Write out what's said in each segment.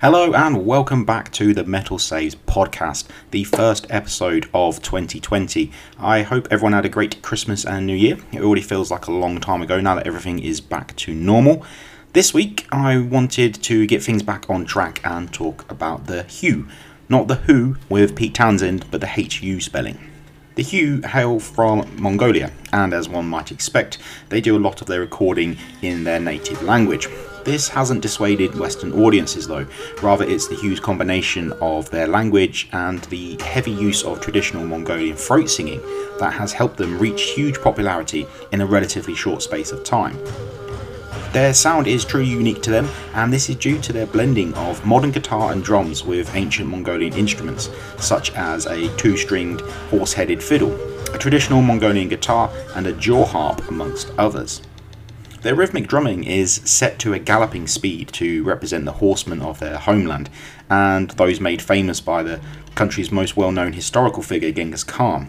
Hello and welcome back to the Metal Saves podcast, the first episode of 2020. I hope everyone had a great Christmas and New Year. It already feels like a long time ago now that everything is back to normal. This week I wanted to get things back on track and talk about the Hu. Not the Who with Pete Townshend, but the HU spelling. The Hu hail from Mongolia, and as one might expect, they do a lot of their recording in their native language. This hasn't dissuaded Western audiences though, rather, it's the huge combination of their language and the heavy use of traditional Mongolian throat singing that has helped them reach huge popularity in a relatively short space of time. Their sound is truly unique to them, and this is due to their blending of modern guitar and drums with ancient Mongolian instruments, such as a two stringed horse headed fiddle, a traditional Mongolian guitar, and a jaw harp, amongst others. Their rhythmic drumming is set to a galloping speed to represent the horsemen of their homeland, and those made famous by the country's most well known historical figure, Genghis Khan.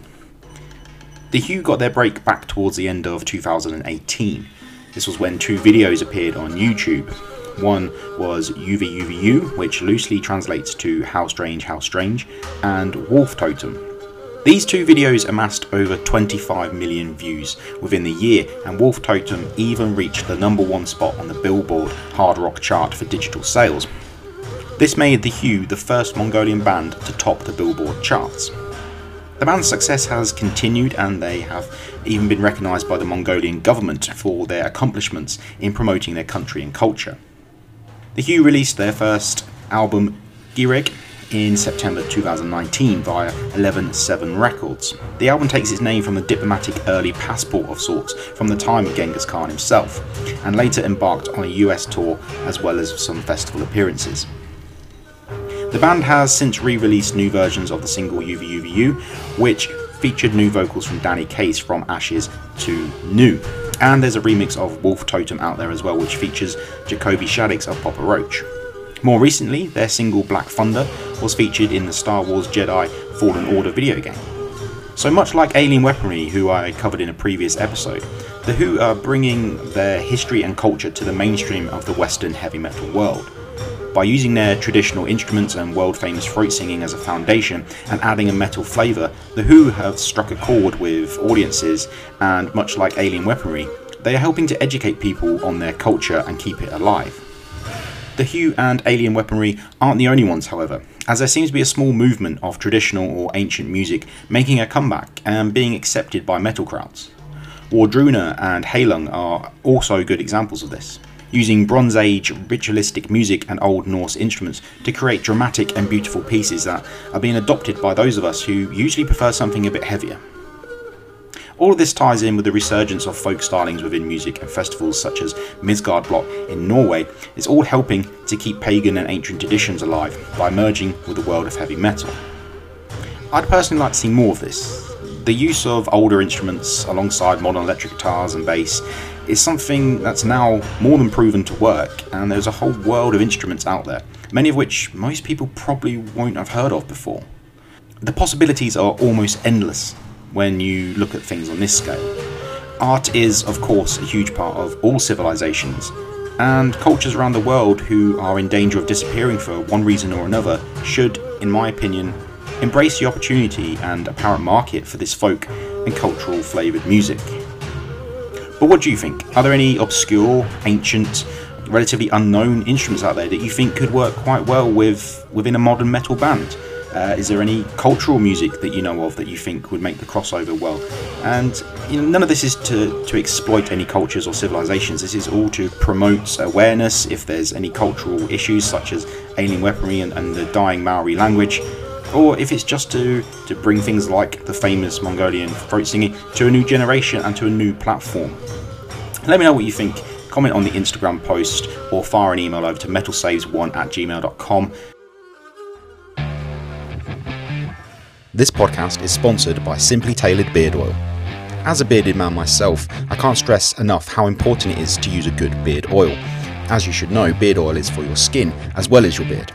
The Hu got their break back towards the end of 2018. This was when two videos appeared on YouTube. One was Yuve Yuve Yu, which loosely translates to How Strange, How Strange, and Wolf Totem, these two videos amassed over 25 million views within the year, and Wolf Totem even reached the number one spot on the Billboard Hard Rock chart for digital sales. This made The Hu the first Mongolian band to top the Billboard charts. The band's success has continued, and they have even been recognised by the Mongolian government for their accomplishments in promoting their country and culture. The Hu released their first album, Gereg, in September 2019 via 11-7 Records. The album takes its name from the diplomatic early passport of sorts from the time of Genghis Khan himself, and later embarked on a US tour as well as some festival appearances. The band has since re-released new versions of the single Yuve Yuve Yu, which featured new vocals from Danny Case from Ashes to New. And there's a remix of Wolf Totem out there as well, which features Jacoby Shaddix of Papa Roach. More recently, their single Black Thunder was featured in the Star Wars Jedi Fallen Order video game. So much like Alien Weaponry, who I covered in a previous episode, The Hu are bringing their history and culture to the mainstream of the Western heavy metal world. By using their traditional instruments and world famous throat singing as a foundation and adding a metal flavour, The Hu have struck a chord with audiences, and much like Alien Weaponry, they are helping to educate people on their culture and keep it alive. The Hu and alien weaponry aren't the only ones, however, as there seems to be a small movement of traditional or ancient music making a comeback and being accepted by metal crowds. Wardruna and Heilung are also good examples of this, using Bronze Age ritualistic music and Old Norse instruments to create dramatic and beautiful pieces that are being adopted by those of us who usually prefer something a bit heavier. All of this ties in with the resurgence of folk stylings within music and festivals such as Midgardblot in Norway. It's all helping to keep pagan and ancient traditions alive by merging with the world of heavy metal. I'd personally like to see more of this. The use of older instruments alongside modern electric guitars and bass is something that's now more than proven to work, and there's a whole world of instruments out there, many of which most people probably won't have heard of before. The possibilities are almost endless, when you look at things on this scale. Art is, of course, a huge part of all civilizations, and cultures around the world who are in danger of disappearing for one reason or another should, in my opinion, embrace the opportunity and apparent market for this folk and cultural flavoured music. But what do you think? Are there any obscure, ancient, relatively unknown instruments out there that you think could work quite well with within a modern metal band? Uh, is there any cultural music that you know of that you think would make the crossover well? And you know, none of this is to, to exploit any cultures or civilizations. This is all to promote awareness if there's any cultural issues such as alien weaponry and, and the dying Maori language, or if it's just to, to bring things like the famous Mongolian throat singing to a new generation and to a new platform. Let me know what you think. Comment on the Instagram post or fire an email over to metalsaves1 at gmail.com. This podcast is sponsored by Simply Tailored Beard Oil. As a bearded man myself, I can't stress enough how important it is to use a good beard oil. As you should know, beard oil is for your skin as well as your beard.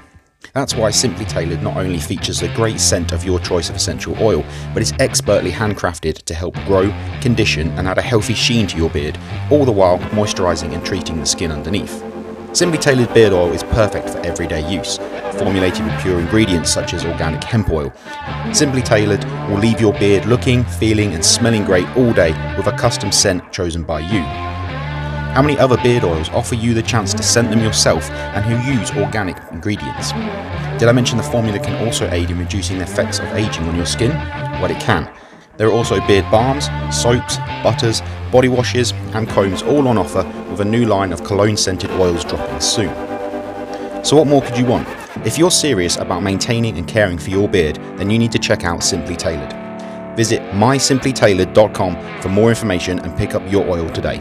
That's why Simply Tailored not only features a great scent of your choice of essential oil, but it's expertly handcrafted to help grow, condition, and add a healthy sheen to your beard, all the while moisturising and treating the skin underneath. Simply Tailored Beard Oil is perfect for everyday use, formulated with pure ingredients such as organic hemp oil. Simply Tailored will leave your beard looking, feeling, and smelling great all day with a custom scent chosen by you. How many other beard oils offer you the chance to scent them yourself and who use organic ingredients? Did I mention the formula can also aid in reducing the effects of aging on your skin? Well, it can. There are also beard balms, soaps, butters, body washes, and combs all on offer a new line of cologne scented oils dropping soon. So, what more could you want? If you're serious about maintaining and caring for your beard, then you need to check out Simply Tailored. Visit mysimplytailored.com for more information and pick up your oil today.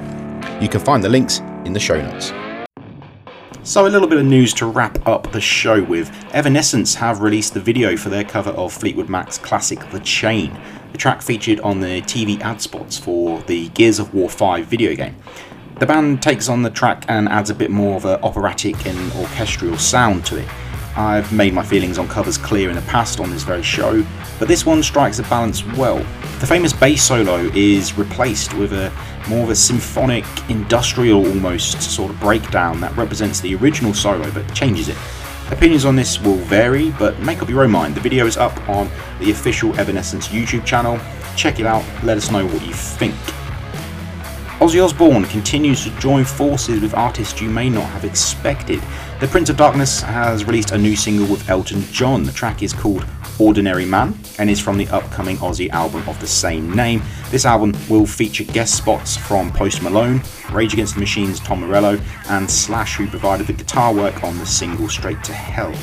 You can find the links in the show notes. So, a little bit of news to wrap up the show with. Evanescence have released the video for their cover of Fleetwood Mac's classic The Chain. The track featured on the TV ad spots for the Gears of War 5 video game. The band takes on the track and adds a bit more of an operatic and orchestral sound to it. I've made my feelings on covers clear in the past on this very show, but this one strikes a balance well. The famous bass solo is replaced with a more of a symphonic, industrial almost sort of breakdown that represents the original solo but changes it. Opinions on this will vary, but make up your own mind. The video is up on the official Evanescence YouTube channel. Check it out, let us know what you think. Ozzy Osbourne continues to join forces with artists you may not have expected. The Prince of Darkness has released a new single with Elton John. The track is called Ordinary Man and is from the upcoming Ozzy album of the same name. This album will feature guest spots from Post Malone, Rage Against the Machine's Tom Morello, and Slash, who provided the guitar work on the single Straight to Hell.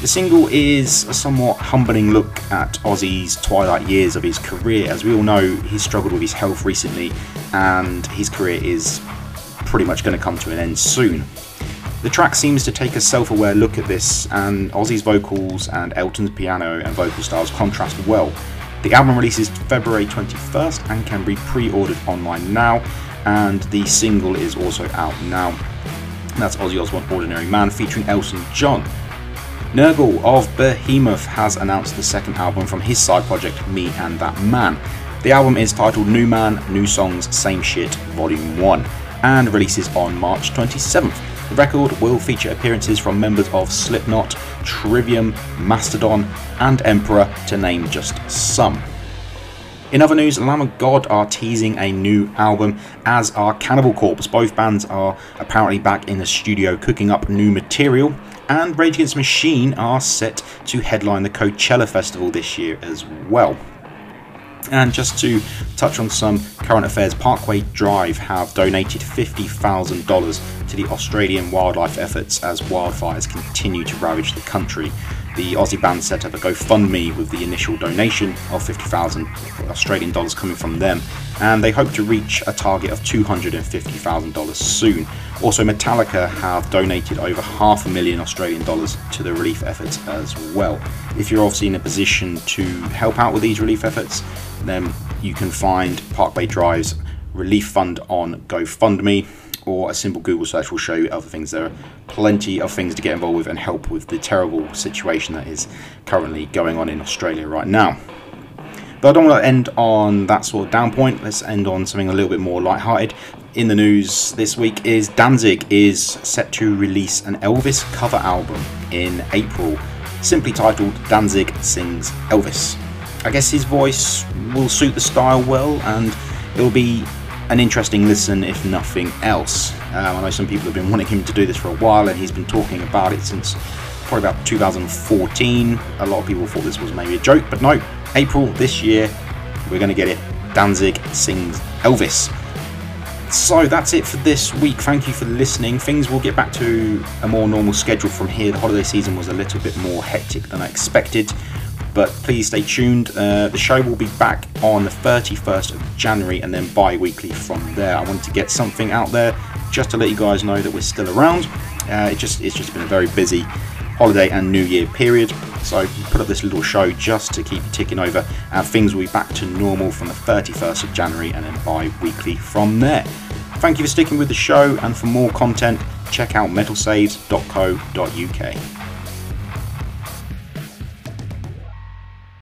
The single is a somewhat humbling look at Ozzy's twilight years of his career. As we all know, he's struggled with his health recently, and his career is pretty much going to come to an end soon. The track seems to take a self aware look at this, and Ozzy's vocals and Elton's piano and vocal styles contrast well. The album releases February 21st and can be pre ordered online now, and the single is also out now. That's Ozzy Osbourne Ordinary Man featuring Elton John. Nergal of Behemoth has announced the second album from his side project, Me and That Man. The album is titled New Man, New Songs, Same Shit, Volume 1, and releases on March 27th. The record will feature appearances from members of Slipknot, Trivium, Mastodon, and Emperor, to name just some. In other news, Lamb of God are teasing a new album, as are Cannibal Corpse. Both bands are apparently back in the studio cooking up new material, and Rage Against the Machine are set to headline the Coachella Festival this year as well. And just to touch on some current affairs, Parkway Drive have donated $50,000 to the Australian wildlife efforts as wildfires continue to ravage the country. The Aussie band set up a GoFundMe with the initial donation of 50,000 Australian dollars coming from them, and they hope to reach a target of $250,000 soon. Also, Metallica have donated over half a million Australian dollars to the relief efforts as well. If you're obviously in a position to help out with these relief efforts, then you can find Parkway Drive's relief fund on GoFundMe or a simple Google search will show you other things. There are plenty of things to get involved with and help with the terrible situation that is currently going on in Australia right now. But I don't want to end on that sort of down point. Let's end on something a little bit more light-hearted. In the news this week is Danzig is set to release an Elvis cover album in April, simply titled Danzig Sings Elvis. I guess his voice will suit the style well, and it'll be an interesting listen if nothing else. Um, I know some people have been wanting him to do this for a while, and he's been talking about it since probably about 2014. A lot of people thought this was maybe a joke, but no, April this year, we're going to get it. Danzig sings Elvis. So that's it for this week. Thank you for listening. Things will get back to a more normal schedule from here. The holiday season was a little bit more hectic than I expected but please stay tuned. Uh, the show will be back on the 31st of January and then bi weekly from there. I wanted to get something out there just to let you guys know that we're still around. Uh, it just It's just been a very busy holiday and New Year period, so put up this little show just to keep you ticking over, and things will be back to normal from the 31st of January and then bi weekly from there. Thank you for sticking with the show, and for more content, check out metalsaves.co.uk.